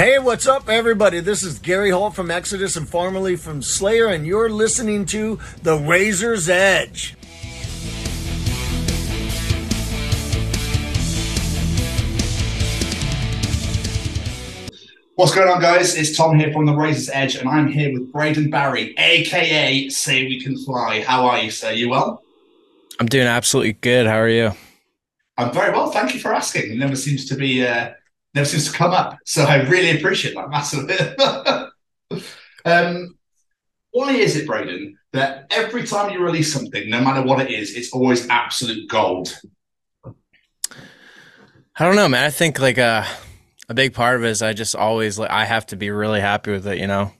Hey, what's up, everybody? This is Gary Holt from Exodus and formerly from Slayer, and you're listening to The Razor's Edge. What's going on, guys? It's Tom here from The Razor's Edge, and I'm here with Braden Barrie, aka Say We Can Fly. How are you, sir? You well? I'm doing absolutely good. How are you? I'm very well. Thank you for asking. It never seems to be, uh, never seems to come up. So I really appreciate that massively. um, why is it, Braden, that every time you release something, no matter what it is, it's always absolute gold? I don't know, man. I think like uh, a big part of it is I just always like I have to be really happy with it. You know,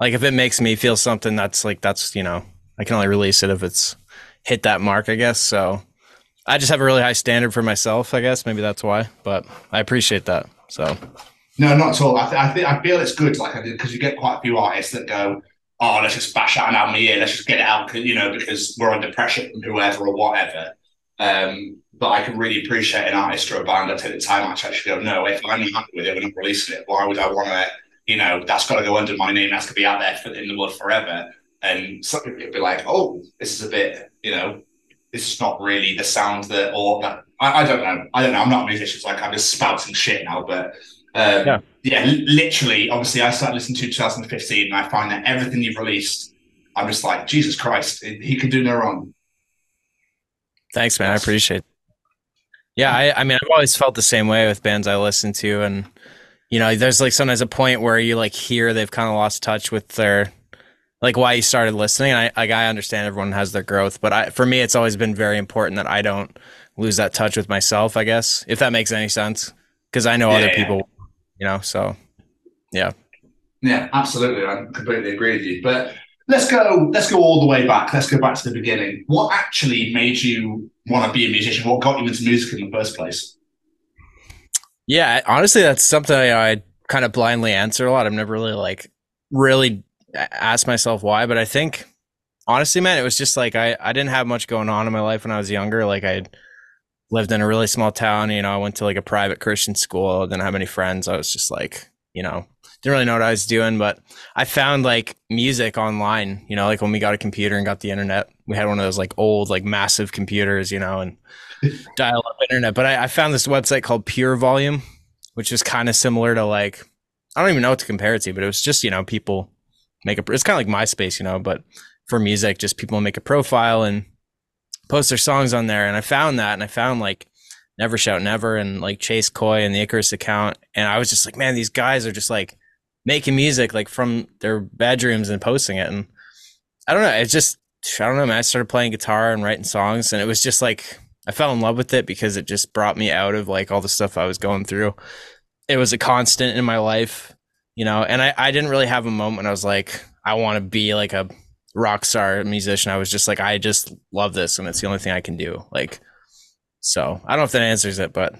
like if it makes me feel something, that's like that's you know I can only release it if it's hit that mark, I guess. So I just have a really high standard for myself, I guess. Maybe that's why, but I appreciate that. So no, not at all. I, th- I think I feel it's good, like I did, because you get quite a few artists that go, "Oh, let's just bash out an album a year. Let's just get it out, you know, because we're under pressure from whoever or whatever." Um, but I can really appreciate an artist or a band that take the time to actually go, "No, if I'm not happy with it, we're not releasing it. Why would I want to?" You know, that's got to go under my name. That's got to be out there for, in the world forever. And some people be like, "Oh, this is a bit, you know, this is not really the sound that, or that, I, I, don't know. I don't know. I'm not a musician, so like I'm just spouting shit now. But um, yeah. yeah, literally, obviously, I started listening to 2015, and I find that everything you've released, I'm just like, Jesus Christ, he can do no wrong. Thanks, man. I appreciate. It. Yeah, I, I mean, I've always felt the same way with bands I listen to, and you know, there's like sometimes a point where you like hear they've kind of lost touch with their like why you started listening. And I like I understand everyone has their growth, but I for me it's always been very important that I don't lose that touch with myself, I guess, if that makes any sense. Because I know yeah, other yeah. people, you know, so yeah. Yeah, absolutely. I completely agree with you. But let's go let's go all the way back. Let's go back to the beginning. What actually made you want to be a musician? What got you into music in the first place? Yeah, honestly, that's something I, I kind of blindly answer a lot. I've never really like really ask myself why, but I think honestly, man, it was just like I, I didn't have much going on in my life when I was younger. Like I lived in a really small town, you know, I went to like a private Christian school, didn't have any friends. I was just like, you know, didn't really know what I was doing, but I found like music online, you know, like when we got a computer and got the internet, we had one of those like old, like massive computers, you know, and dial up internet. But I, I found this website called Pure Volume, which is kind of similar to like, I don't even know what to compare it to, but it was just, you know, people make a it's kind of like MySpace, you know, but for music, just people make a profile and post their songs on there. And I found that, and I found like Never Shout Never and like Chase Coy and the Icarus account, and I was just like, man, these guys are just like making music like from their bedrooms and posting it, and I don't know, it's just I don't know, man. I started playing guitar and writing songs, and it was just like I fell in love with it because it just brought me out of like all the stuff I was going through. It was a constant in my life you know, and I, I didn't really have a moment I was like, I want to be like a rock star musician. I was just like, I just love this and it's the only thing I can do. Like, so I don't know if that answers it, but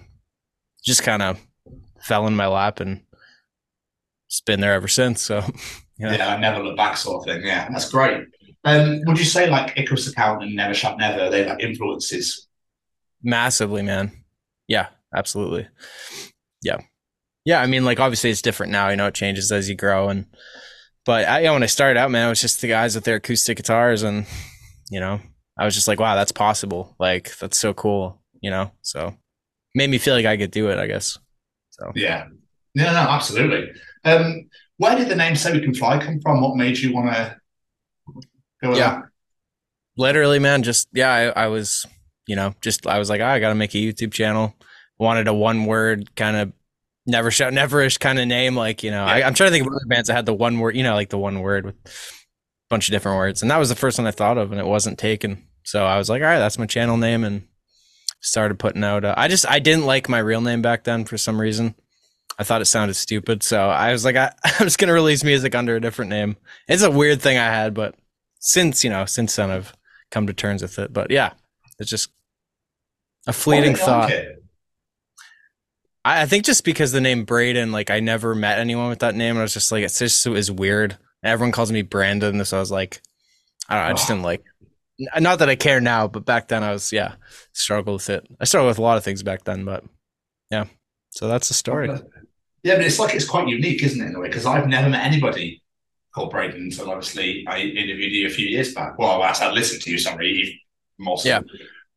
just kind of fell in my lap and it's been there ever since. So, yeah, yeah I never look back sort of thing. Yeah, that's great. Um, would you say like Icarus account and Never Shout Never, they like influences? Massively, man. Yeah, absolutely. Yeah. Yeah, I mean, like obviously it's different now. You know, it changes as you grow. And but I, you know, when I started out, man, it was just the guys with their acoustic guitars, and you know, I was just like, wow, that's possible. Like that's so cool. You know, so made me feel like I could do it. I guess. So yeah, yeah, no, absolutely. Um, where did the name "Say We Can Fly" come from? What made you want to go? yeah, that? literally, man. Just yeah, I, I was, you know, just I was like, oh, I got to make a YouTube channel. Wanted a one word kind of never shout neverish kind of name. Like, you know, yeah. I, am trying to think of other bands that had the one word, you know, like the one word with a bunch of different words. And that was the first one I thought of and it wasn't taken. So I was like, all right, that's my channel name and started putting out. Uh, I just, I didn't like my real name back then for some reason. I thought it sounded stupid. So I was like, I, I'm just going to release music under a different name. It's a weird thing I had, but since, you know, since then I've come to terms with it. But yeah, it's just a fleeting thought. I, I think just because the name Braden, like I never met anyone with that name, and I was just like, it's just it was weird. Everyone calls me Brandon, so I was like, I don't know, I just didn't like. Not that I care now, but back then I was yeah struggled with it. I struggled with a lot of things back then, but yeah. So that's the story. Yeah, but it's like it's quite unique, isn't it, in a way? Because I've never met anybody called Braden until obviously I interviewed you a few years back. Well, I listened to you, sorry, more so. Yeah.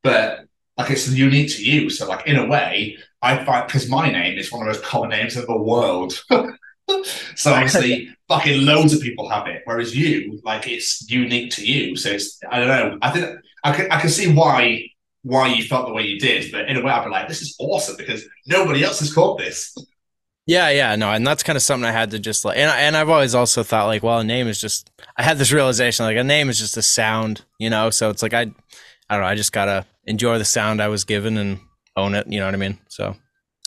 But like it's unique to you. So like in a way, I find because my name is one of the most common names in the world. so obviously fucking loads of people have it. Whereas you, like it's unique to you. So it's I don't know. I think I can I can see why why you felt the way you did, but in a way I'd be like, this is awesome because nobody else has called this. Yeah, yeah, no, and that's kind of something I had to just like, and and I've always also thought like, well, a name is just. I had this realization like a name is just a sound, you know. So it's like I, I don't know. I just gotta enjoy the sound I was given and own it. You know what I mean? So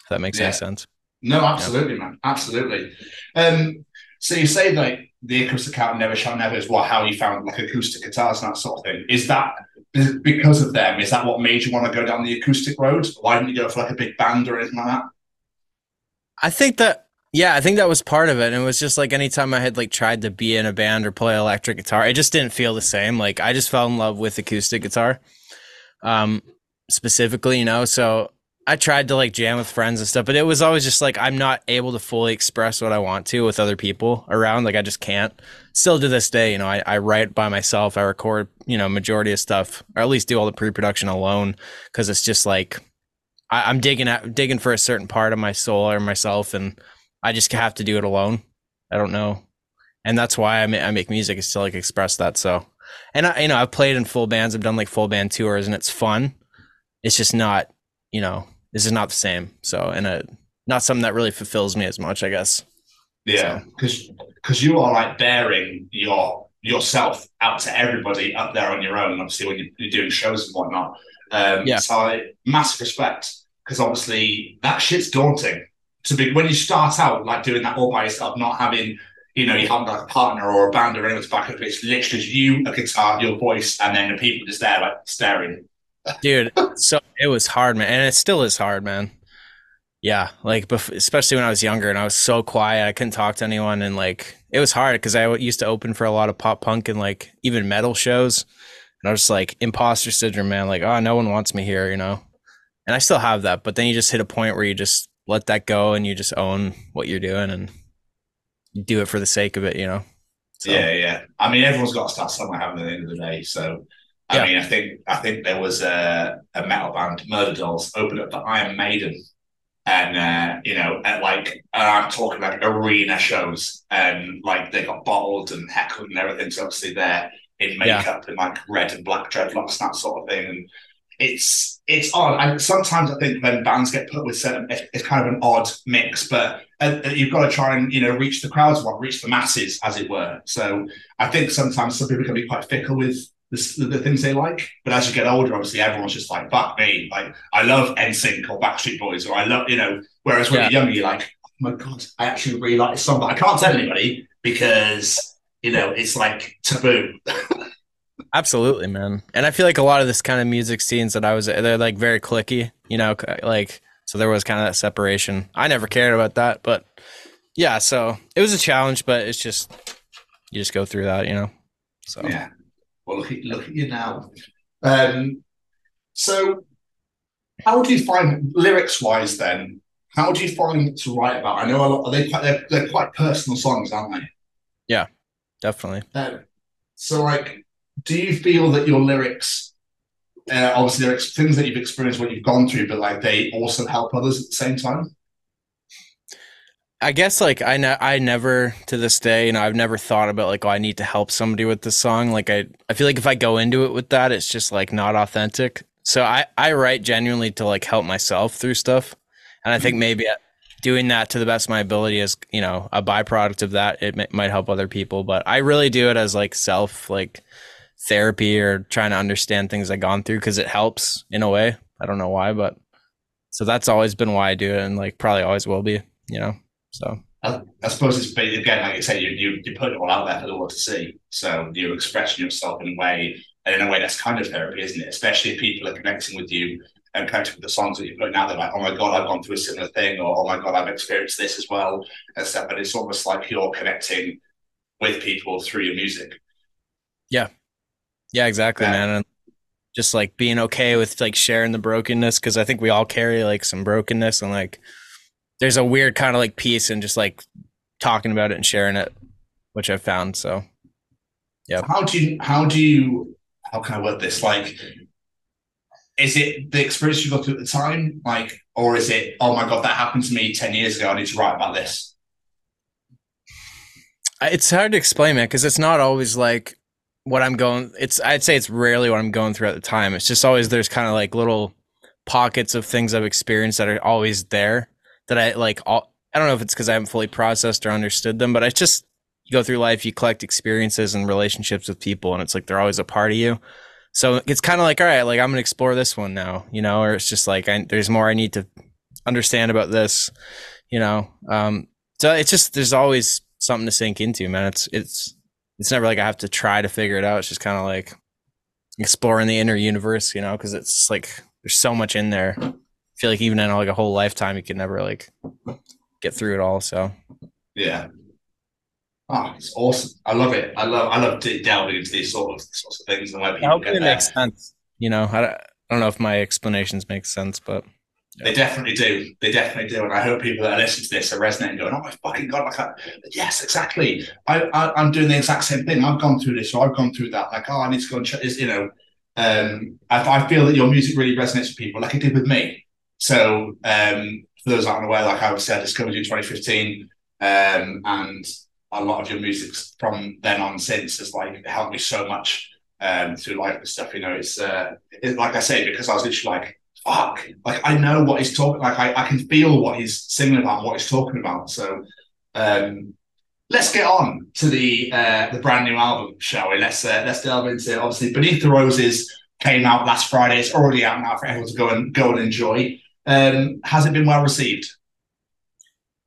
if that makes Yeah. any sense. No, absolutely, man, absolutely. Um, so you say like the Icarus Account Never Shout Never is what how you found like acoustic guitars and that sort of thing. Is that because of them? Is that what made you want to go down the acoustic road? Why didn't you go for like a big band or anything like that? I think that yeah, I think that was part of it. And it was just like anytime I had like tried to be in a band or play electric guitar, it just didn't feel the same. Like I just fell in love with acoustic guitar. Um specifically, you know, so I tried to like jam with friends and stuff, but it was always just like I'm not able to fully express what I want to with other people around. Like I just can't. Still to this day, you know, I, I write by myself. I record, you know, majority of stuff, or at least do all the pre-production alone, because it's just like I, I'm digging at digging for a certain part of my soul or myself, and I just have to do it alone. I don't know, and that's why I, ma- I make music is to like express that. So, and I, you know, I've played in full bands. I've done like full band tours, and it's fun. It's just not, you know, this is not the same. So, and uh not something that really fulfills me as much, I guess. Yeah, because because you are like bearing your yourself out to everybody up there on your own. Obviously, when you- you're doing shows and whatnot. Um, Yeah. So I, massive respect because obviously that shit's daunting. To be when you start out like doing that all by yourself, not having you know you haven't got a partner or a band or anyone to back up. It's literally you, a guitar, your voice, and then the people just there like staring. dude so it was hard man and it still is hard man yeah like bef- especially when i was younger and i was so quiet i couldn't talk to anyone and like it was hard because i used to open for a lot of pop punk and like even metal shows and i was like imposter syndrome man like oh no one wants me here you know and i still have that but then you just hit a point where you just let that go and you just own what you're doing and do it for the sake of it you know So, Yeah, yeah. I mean, everyone's got to start somewhere, at the end of the day? So, I Yeah. mean, I think I think there was a, a metal band, Murderdolls, opened up for Iron Maiden, and uh, you know, at like I'm talking like arena shows, and like they got bottled and heckled and everything. So obviously they're in Yeah. makeup and like red and black dreadlocks and that sort of thing, and it's it's odd. And sometimes I think when bands get put with certain, it's, it's kind of an odd mix, but uh, uh, you've got to try and you know reach the crowds, well, reach the masses, as it were. So I think sometimes some people can be quite fickle with the, the things they like, but as you get older, obviously everyone's just like, "Fuck me!" Like I love NSYNC or Backstreet Boys, or I love you know. Whereas when Yeah. you're younger, you're like, "Oh my god, I actually really like this song," but I can't tell anybody because you know it's like taboo. Absolutely, man. And I feel like a lot of this kind of music scenes that I was, they're like very clicky, you know, like, so there was kind of that separation. I never cared about that, but yeah, so it was a challenge, but it's just, you just go through that, you know? So, Yeah. Well, look at look at you now. Um, so, how do you find lyrics wise? Then, how do you find to write about? I know a lot. Are they quite? They're, they're quite personal songs, aren't they? Yeah, definitely. Um, so, like, do you feel that your lyrics, uh, obviously, lyrics, things that you've experienced, what you've gone through, but like they also help others at the same time? I guess like I ne- I never to this day, you know, I've never thought about like, oh, I need to help somebody with this song. Like I, I feel like if I go into it with that, it's just like not authentic. So I, I write genuinely to like help myself through stuff. And I think maybe doing that to the best of my ability is, you know, a byproduct of that. It m- might help other people, but I really do it as like self, like therapy or trying to understand things I've gone through because it helps in a way. I don't know why, but so that's always been why I do it and like probably always will be, you know? So. I, I suppose it's again, like you say, you, you you put it all out there for the world to see. So you're expressing yourself in a way, and in a way that's kind of therapy, isn't it? Especially if people are connecting with you and connecting with the songs that you're putting out. They're like, oh my god, I've gone through a similar thing, or oh my god, I've experienced this as well, and stuff. But it's almost like you're connecting with people through your music. Yeah, exactly, Yeah. man. And just like being okay with like sharing the brokenness because I think we all carry like some brokenness and like there's a weird kind of like peace in just like talking about it and sharing it, which I've found. So, yeah. How do you? How do you? How can I word this? Like, is it the experience you got at the time, like, or is it? Oh my god, that happened to me ten years ago. I need to write about this. It's hard to explain, man, because it's not always like what I'm going. It's I'd say it's rarely what I'm going through at the time. It's just always there's kind of like little pockets of things I've experienced that are always there that I like. All, I don't know if it's because I haven't fully processed or understood them, but I just you go through life, you collect experiences and relationships with people, and it's like they're always a part of you. So it's kind of like, all right, like I'm gonna explore this one now, you know, or it's just like I, there's more I need to understand about this, you know. Um, so it's just there's always something to sink into, man. It's it's it's never like I have to try to figure it out. It's just kind of like exploring the inner universe, you know, because it's like there's so much in there. I feel like even in like a whole lifetime, you can never like get through it all. So yeah. Oh, it's awesome! I love it. I love I love delving into these sort of sorts of things and where people I hope it there. makes sense. You know, I I don't know if my explanations make sense, but they definitely do. They definitely do. And I hope people that are listening to this are resonating, going, "Oh my fucking god!" Like, I, yes, exactly. I, I am doing the exact same thing. I've gone through this, or I've gone through that. Like, oh, I need to go and check this. You know, um, I, I feel that your music really resonates with people, like it did with me. So, um, for those aren't aware, like I said, I discovered you in 2015, um, and a lot of your music from then on since has like helped me so much um, through life and stuff. You know, it's uh, it, like I say because I was literally like fuck, like I know what he's talking, like I, I can feel what he's singing about, what he's talking about. So um, let's get on to the uh, the brand new album, shall we? Let's uh, let's delve into it. Obviously, Beneath the Roses came out last Friday. It's already out now for everyone to go and go and enjoy. Um, has it been well received?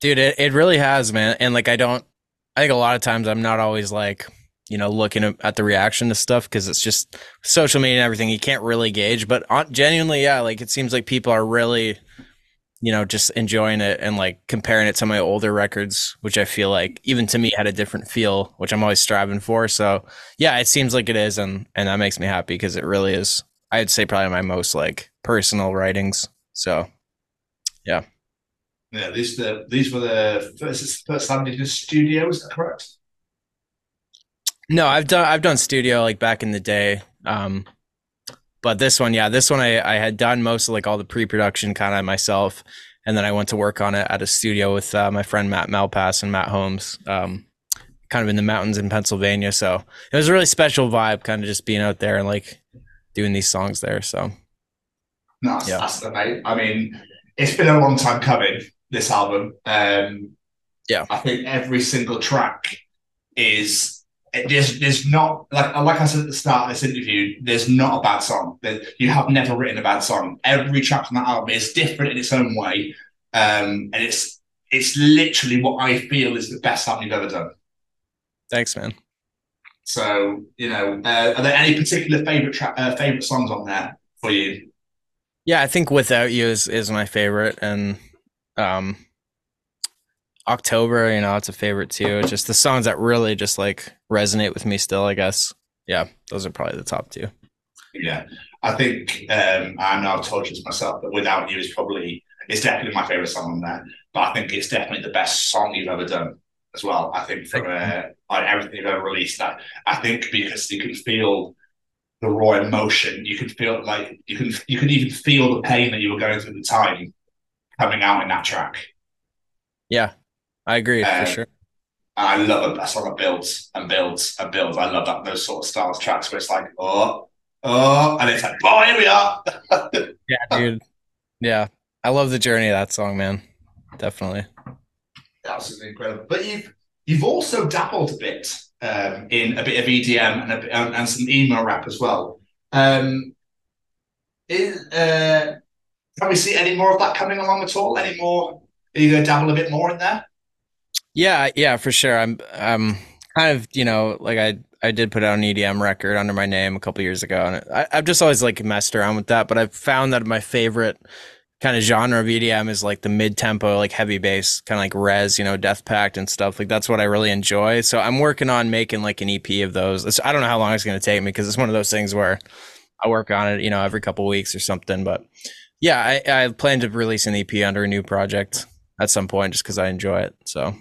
Dude, it, it really has, man. And like I don't I think a lot of times I'm not always like you know, looking at the reaction to stuff because it's just social media and everything. You can't really gauge, but on, genuinely, yeah, like it seems like people are really, you know, just enjoying it and like comparing it to my older records, which I feel like even to me had a different feel, which I'm always striving for. So yeah, it seems like it is, and and that makes me happy because it really is. I'd say probably my most like personal writings. So yeah. Yeah, these the these were the first first time in the studio, is that correct? No, I've done I've done studio like back in the day. Um, but this one, yeah, this one I, I had done most of like all the pre-production kind of myself, and then I went to work on it at a studio with uh, my friend Matt Malpass and Matt Holmes, um, kind of in the mountains in Pennsylvania. So it was a really special vibe, kind of just being out there and like doing these songs there. So nice, yeah. that's mate. I mean, it's been a long time coming. This album, um, yeah, I think every single track is there's there's not like like I said at the start of this interview, there's not a bad song. You have never written a bad song. Every track on that album is different in its own way, um, and it's it's literally what I feel is the best album you've ever done. Thanks, man. So you know, uh, are there any particular favorite tra- uh, favorite songs on there for you? Yeah, I think "Without You" is is my favorite, and um, October, you know, it's a favorite too. It's just the songs that really just like resonate with me still, I guess. Yeah, those are probably the top two. Yeah. I think um I know I've told you this myself, but Without You is probably it's definitely my favorite song on there. But I think it's definitely the best song you've ever done as well. I think from uh, like everything you've ever released that I think because you can feel the raw emotion, you can feel like you can you can even feel the pain that you were going through at the time coming out in that track. Yeah, I agree um, for sure. I love that song that builds and builds and builds. I love that those sort of styles tracks where it's like, oh, oh, and it's like, oh, here we are. yeah, dude. Yeah. I love the journey of that song, man. Definitely. Absolutely incredible. But you've you've also dabbled a bit um, in a bit of EDM and, a, and, and some emo rap as well. Um, is, uh, can we see any more of that coming along at all? Any more? Are you going to dabble a bit more in there? Yeah, yeah, for sure. I'm I'm kind of, you know, like I I did put out an EDM record under my name a couple years ago, and I, I've just always like messed around with that. But I've found that my favorite kind of genre of EDM is like the mid tempo, like heavy bass, kind of like Rezz, you know, Death Pact and stuff. Like that's what I really enjoy. So I'm working on making like an EP of those. I don't know how long it's going to take me because it's one of those things where I work on it, you know, every couple weeks or something. But yeah, I, I plan to release an EP under a new project at some point just because I enjoy it. So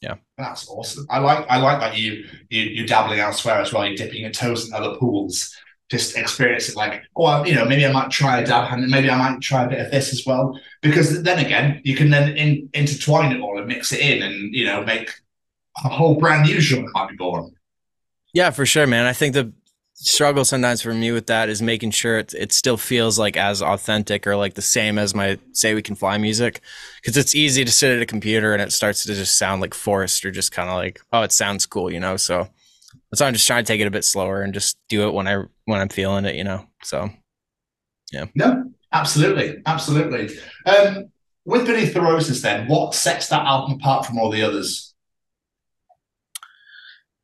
yeah, that's awesome. I like I like that you you you're dabbling elsewhere as well. You're dipping your toes in other pools. Just experience it like, oh, you know, maybe I might try a dab and maybe I might try a bit of this as well. Because then again, you can then in, intertwine it all and mix it in, and you know, make a whole brand new genre might be born. Yeah, for sure, man. I think the struggle sometimes for me with that is making sure it, it still feels like as authentic or like the same as my say we can fly music. Because it's easy to sit at a computer and it starts to just sound like forced or just kind of like oh it sounds cool you know? So that's why i'm just trying to take it a bit slower and just do it when i when i'm feeling it you know? So yeah. No absolutely absolutely. Um with beneath the roses then what sets that album apart from all the others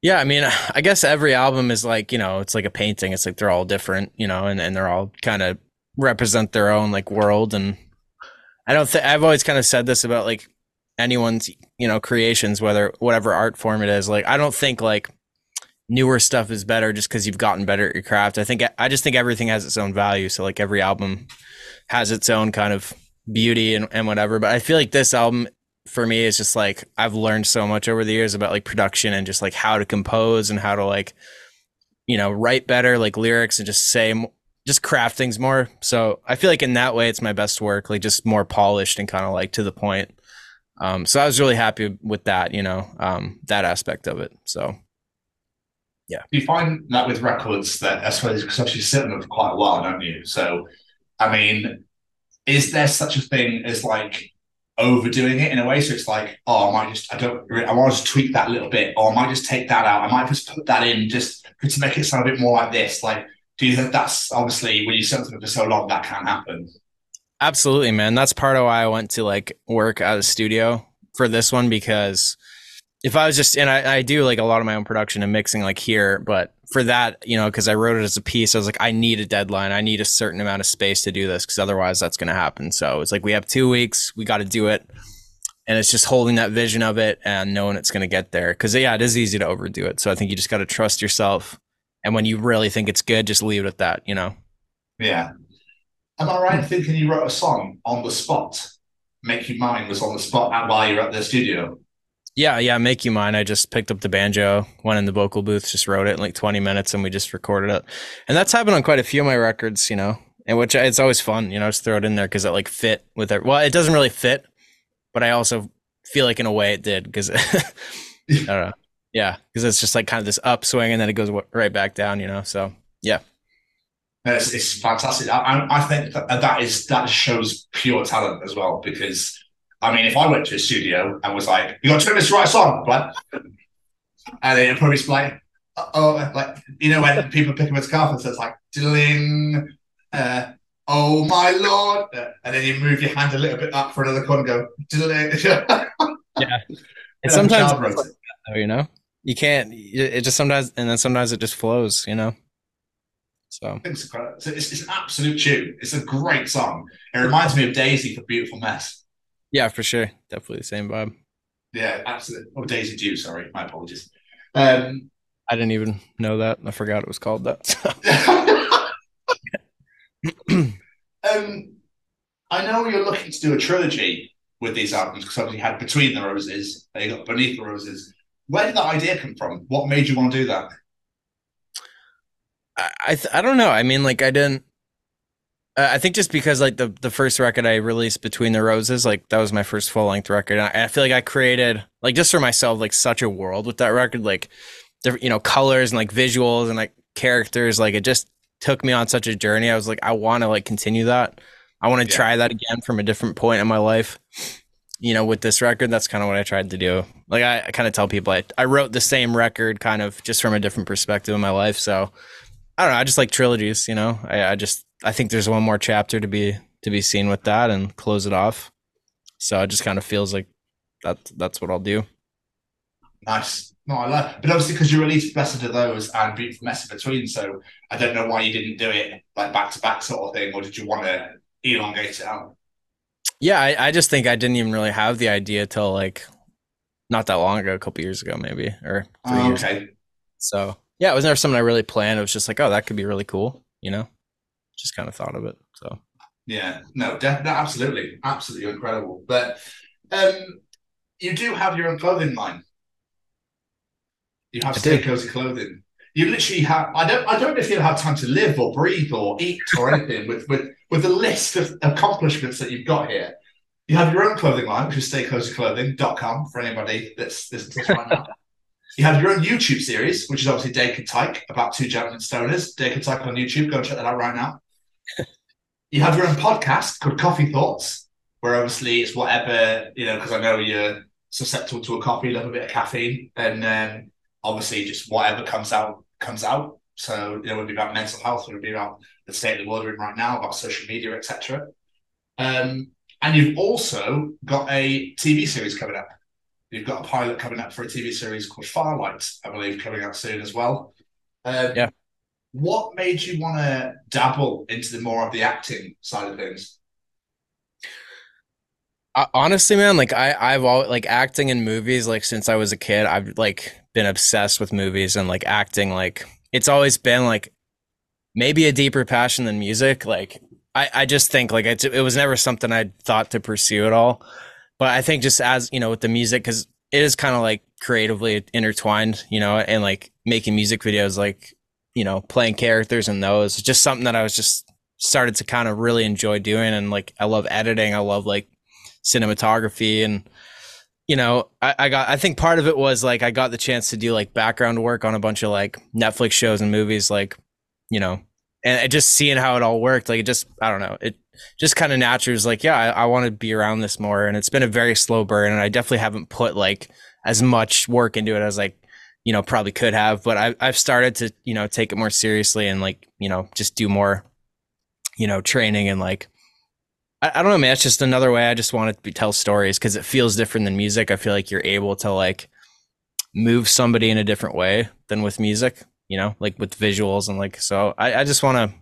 yeah, I mean, I guess every album is like, you know, it's like a painting. It's like they're all different, you know, and, and they're all kind of represent their own like world. And I don't think I've always kind of said this about like anyone's, you know, creations, whether whatever art form it is. Like, I don't think like newer stuff is better just because you've gotten better at your craft. I think I just think everything has its own value. So like every album has its own kind of beauty and, and whatever. But I feel like this album for me is just like I've learned so much over the years about like production and just like how to compose and how to like you know write better like lyrics and just say just craft things more. So I feel like in that way it's my best work, like just more polished and kind of like to the point. Um, so I was really happy with that, you know, um, that aspect of it. So yeah. You find that with records that I suppose because you're sitting them for quite a while, don't you? So I mean, is there such a thing as like overdoing it in a way. So it's like, oh, I might just, I don't, I want to tweak that a little bit, or I might just take that out. I might just put that in just to make it sound a bit more like this. Like, do you think that's obviously when you set something for so long that can't happen? Absolutely, man. That's part of why I went to like work at a studio for this one because if I was just and I, I do like a lot of my own production and mixing like here, but for that, you know, because I wrote it as a piece, I was like, I need a deadline. I need a certain amount of space to do this because otherwise that's going to happen. So it's like we have two weeks, we got to do it, and it's just holding that vision of it and knowing it's going to get there. Because yeah, it is easy to overdo it. So I think you just got to trust yourself, and when you really think it's good, just leave it at that. You know. Yeah. Am I right in thinking you wrote a song on the spot? Make You Mine was on the spot while you're at the studio. Yeah, yeah, make you mine. I just picked up the banjo, went in the vocal booth, just wrote it in like 20 minutes, and we just recorded it. And that's happened on quite a few of my records, you know, and which it's always fun, you know, just throw it in there because it like fit with it. Well, it doesn't really fit, but I also feel like in a way it did because I don't know. Yeah, because it's just like kind of this upswing and then it goes right back down, you know. So yeah. It's, it's fantastic. I, I think that, that is that shows pure talent as well because I mean, if I went to a studio and was like, "You got two minutes to write a song," like, and then it'd probably be like, "Oh, like you know when people pick up a scarf and says like, ding, uh, oh my lord," and then you move your hand a little bit up for another chord and go, yeah. And sometimes, you know, you can't. It just sometimes, and then sometimes it just flows, you know. So it's, it's an absolute tune. It's a great song. It reminds me of Daisy for Beautiful Mess. Yeah, for sure. Definitely the same vibe. Yeah, absolutely. Oh, Daisy Dew. Sorry, my apologies. Um, I didn't even know that. I forgot it was called that. um, I know you're looking to do a trilogy with these albums because obviously you had Between the Roses, then you got Beneath the Roses. Where did that idea come from? What made you want to do that? I I, th- I don't know. I mean, like I didn't. Uh, I think just because like the the first record I released, Between the Roses, like that was my first full length record. And I, I, feel like I created like just for myself like such a world with that record, like different you know colors and like visuals and like characters. Like it just took me on such a journey. I was like, I want to like continue that. I want to yeah. try that again from a different point in my life. You know, with this record, that's kind of what I tried to do. Like I, I kind of tell people I I wrote the same record kind of just from a different perspective in my life. So I don't know. I just like trilogies. You know, I, I just I think there's one more chapter to be to be seen with that and close it off. So it just kind of feels like that that's what I'll do. Nice. No, I like, but obviously because you released Blessed of Those and Beautiful Mess in between, so I don't know why you didn't do it like back to back sort of thing, or did you want to elongate it out? Yeah, I, I just think I didn't even really have the idea till like not that long ago, a couple years ago, maybe or three oh, okay. Years. So yeah, it was never something I really planned. It was just like, oh, that could be really cool, you know just kind of thought of it. So yeah, no, de- absolutely, absolutely incredible. But Um, you do have your own clothing line. You have I Stay do. Cozy Clothing. You literally have. I don't. I don't know if you have time to live or breathe or eat or anything with with with the list of accomplishments that you've got here. You have your own clothing line, which is staycozyclothing.com for anybody that's listening to this right now. You have your own YouTube series, which is obviously Dake and Tyke, about two gentlemen stoners. Dake and Tyke on YouTube. Go and check that out right now. You have your own podcast called Coffee Thoughts, where obviously it's whatever, you know, because I know you're susceptible to a coffee, love a bit of caffeine, and um, obviously just whatever comes out, comes out. So, you know, it would be about mental health, it would be about the state of the world we're in right now, about social media, etc. Um, and you've also got a TV series coming up. You've got a pilot coming up for a TV series called Farlight, I believe, coming out soon as well. Um, Yeah. What made you want to dabble into the more of the acting side of things? I, honestly, man, like I, I've always like acting in movies. Like since I was a kid, I've like been obsessed with movies and like acting. Like it's always been like maybe a deeper passion than music. Like I, I just think like it, it was never something I thought to pursue at all. But I think just as you know, with the music, because it is kind of like creatively intertwined, you know, and like making music videos, like you know, playing characters in those, just something that I was just started to kind of really enjoy doing. And like I love editing. I love like cinematography and you know I, I got i think part of it was like i got the chance to do like background work on a bunch of like netflix shows and movies like you know and just seeing how it all worked like it just i don't know it just kind of naturally was like yeah i, I want to be around this more and it's been a very slow burn and i definitely haven't put like as much work into it as like you know probably could have but I, i've started to you know take it more seriously and like you know just do more you know training and like I, I don't know, man. It's just another way I just want to be, tell stories because it feels different than music. I feel like you're able to like move somebody in a different way than with music, you know, like with visuals and like, so I, I just want to,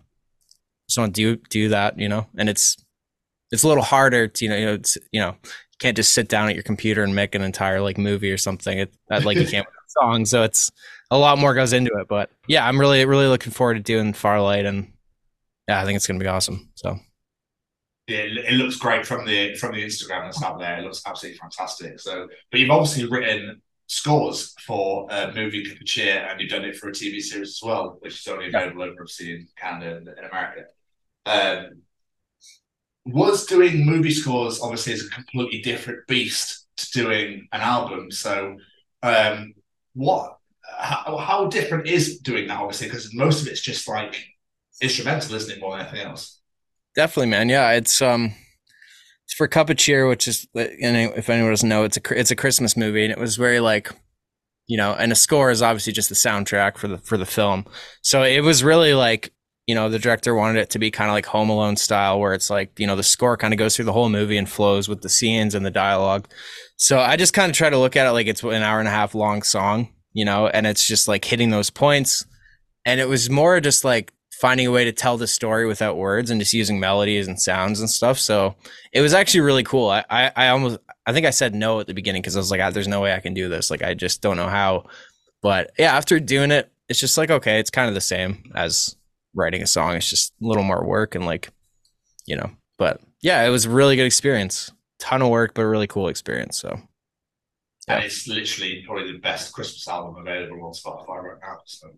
just want to do, do that, you know, and it's, it's a little harder to, you know, you know, you can't just sit down at your computer and make an entire like movie or something. It, like you can't song. So it's a lot more goes into it, but yeah, I'm really, really looking forward to doing Farlight and yeah, I think it's going to be awesome. So. Yeah, it, it looks great from the from the Instagram that's out there. It looks absolutely fantastic. So, but you've obviously written scores for a movie Cheer, and you've done it for a TV series as well, which is only available over obviously in Canada and in America. Um, was doing movie scores obviously is a completely different beast to doing an album. So, um, what? How, how different is doing that? Obviously, because most of it's just like instrumental, isn't it, more than anything else? Definitely, man. Yeah, it's um, it's for Cup of Cheer, which is, if anyone doesn't know, it's a it's a Christmas movie, and it was very like, you know, and a score is obviously just the soundtrack for the for the film. So it was really like, you know, the director wanted it to be kind of like Home Alone style, where it's like, you know, the score kind of goes through the whole movie and flows with the scenes and the dialogue. So I just kind of try to look at it like it's an hour and a half long song, you know, and it's just like hitting those points. And it was more just like finding a way to tell the story without words and just using melodies and sounds and stuff. So it was actually really cool. I, I, I almost, I think I said no at the beginning because I was like, ah, there's no way I can do this. Like, I just don't know how. But yeah, after doing it, it's just like, okay, it's kind of the same as writing a song. It's just a little more work and like, you know, but yeah, it was a really good experience. Ton of work, but a really cool experience. So. Yeah. And it's literally probably the best Christmas album available on Spotify right now. So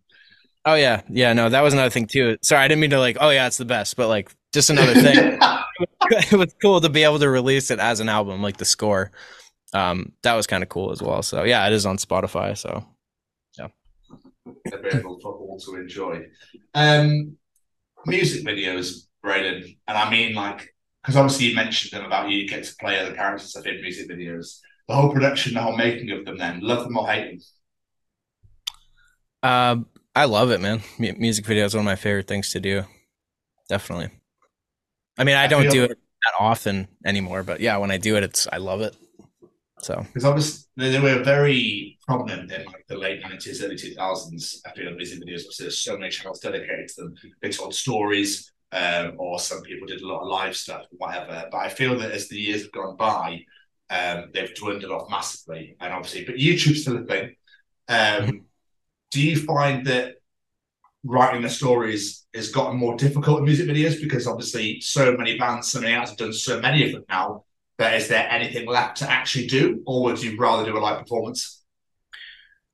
Oh yeah, yeah. No, that was another thing too. Sorry, I didn't mean to like. Oh yeah, it's the best, but like just another thing. it was cool to be able to release it as an album, like the score. Um, that was kind of cool as well. So yeah, it is on Spotify. So available for all to enjoy. Um, music videos, Braden, and I mean like because obviously you mentioned them about you get to play other characters that in music videos. The whole production, the whole making of them. Then love them or hate them. Um. I love it, man. M- music video is one of my favorite things to do. Definitely. I mean, I, I don't do it that often anymore, but yeah, when I do it, it's I love it. So because obviously they were very prominent in like the late nineties, early two thousands. I feel music videos. Obviously, there's so many channels dedicated to them. They told stories, um, or some people did a lot of live stuff, whatever. But I feel that as the years have gone by, um, they've dwindled off massively. And obviously, but YouTube's still a thing. Um, do you find that writing the stories has gotten more difficult in music videos because obviously so many bands, so many acts have done so many of them now but is there anything left to actually do, or would you rather do a live performance?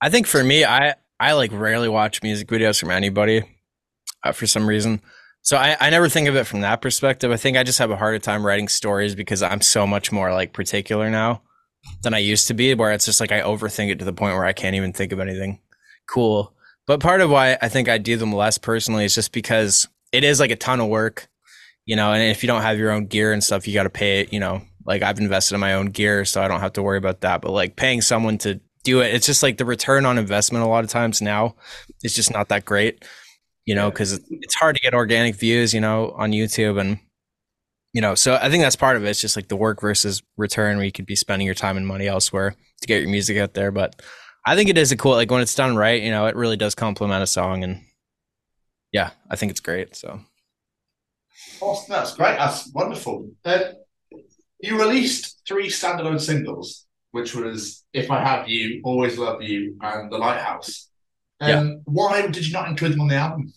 I think for me, I I like rarely watch music videos from anybody uh, for some reason. So I, I never think of it from that perspective. I think I just have a harder time writing stories because I'm so much more like particular now than I used to be, where it's just like I overthink it to the point where I can't even think of anything cool. But part of why I think I do them less personally is just because it is like a ton of work, you know, and if you don't have your own gear and stuff, you got to pay it, you know, like I've invested in my own gear, so I don't have to worry about that. But like paying someone to do it, it's just like the return on investment a lot of times now is just not that great you know, because it's hard to get organic views, you know, on YouTube and you know, so I think that's part of it. It's just like the work versus return where you could be spending your time and money elsewhere to get your music out there. But I think it is a cool like when it's done right, you know, it really does complement a song and yeah, I think it's great. So awesome. That's great. That's wonderful. Uh, you released three standalone singles, which was If I Have You, Always Love You, and The Lighthouse. Um, yeah. Why did you not include them on the album?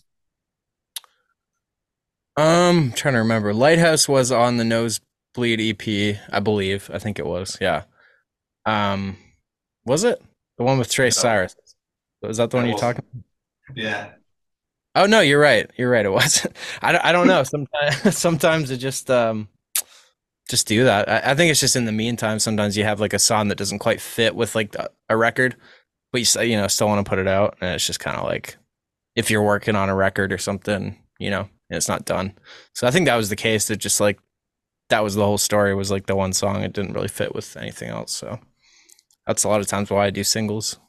Um, trying to remember. Lighthouse was on the Nosebleed EP, I believe. I think it was. Yeah. Um, was it the one with Trey no. Cyrus? Was that the one you're talking? About? Yeah. Oh no, you're right. You're right. It was. I, don't, I don't know. Sometimes sometimes it just um just do that. I, I, think it's just in the meantime. Sometimes you have like a song that doesn't quite fit with like a record, but you you know still want to put it out, and it's just kind of like if you're working on a record or something, you know, and it's not done. So I think that was the case. That just like that was the whole story. Was like the one song. It didn't really fit with anything else. So that's a lot of times why I do singles.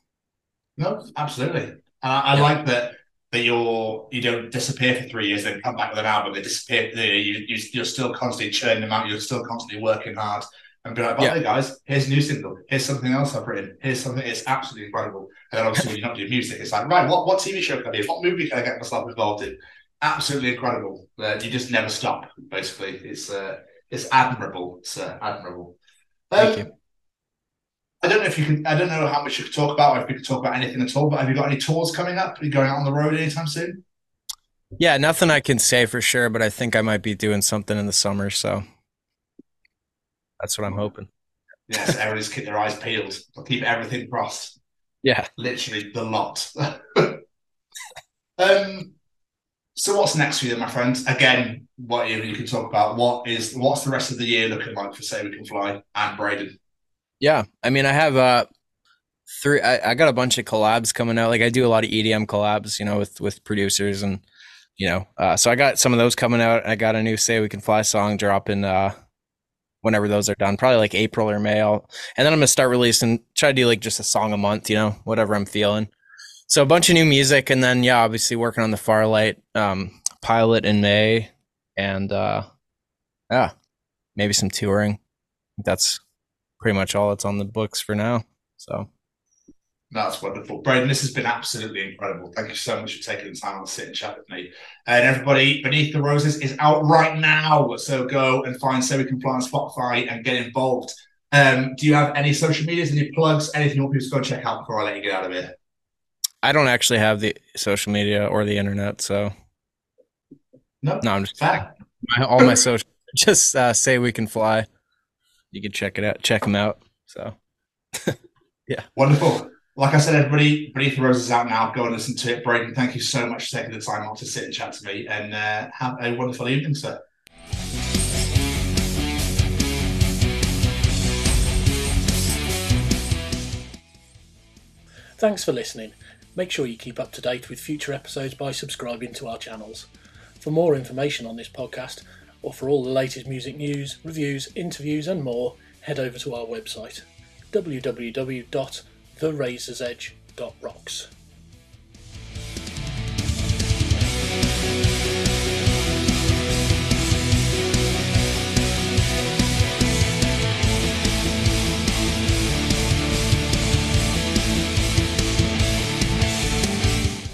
No, absolutely. Uh, I yeah. like that that you're you don't disappear for three years then come back with an album. They disappear. You, you you're still constantly churning them out. You're still constantly working hard and be like, "By yeah. guys, here's a new single. Here's something else I've written. Here's something. It's absolutely incredible." And then obviously, when you're not doing music, it's like, right, what what TV show can I be? What movie can I get myself involved in? Absolutely incredible. Uh, you just never stop. Basically, it's uh, it's admirable. It's uh, admirable. Um, Thank you. I don't know if you can. I don't know how much you could talk about, or if you could talk about anything at all. But have you got any tours coming up? Are you going out on the road anytime soon? Yeah, nothing I can say for sure, but I think I might be doing something in the summer. So that's what I'm hoping. Yes, everybody's keep their eyes peeled. I'll keep everything crossed. Yeah, literally the lot. um, so what's next for you, my friend? Again, what you, you can talk about. What is what's the rest of the year looking like for Say We Can Fly and Braden? Yeah, I mean, I have uh three. I, I got a bunch of collabs coming out. Like I do a lot of EDM collabs, you know, with with producers and you know, uh, so I got some of those coming out. I got a new Say We Can Fly song dropping uh whenever those are done, probably like April or May. I'll, and then I'm gonna start releasing, try to do like just a song a month, you know, whatever I'm feeling. So a bunch of new music, and then yeah, obviously working on the Farlight um, pilot in May, and uh, yeah, maybe some touring. That's pretty much all that's on the books for now. So that's wonderful. Braden, this has been absolutely incredible. Thank you so much for taking the time to sit and chat with me. And everybody, Beneath the Roses is out right now. So go and find Say We Can Fly on Spotify and get involved. Um, do you have any social medias, any plugs, anything you want people to go check out before I let you get out of here? I don't actually have the social media or the internet, so no, no, I'm just my, all my social. Just uh, say we can fly. You can check it out, check them out. So, yeah, wonderful like I said, everybody, Beneath the Roses is out now. Go and listen to it. Braden, thank you so much for taking the time off to sit and chat to me. And uh, have a wonderful evening, sir. Thanks for listening. Make sure you keep up to date with future episodes by subscribing to our channels. For more information on this podcast, or for all the latest music news, reviews, interviews, and more, head over to our website www therazorsedge.rocks.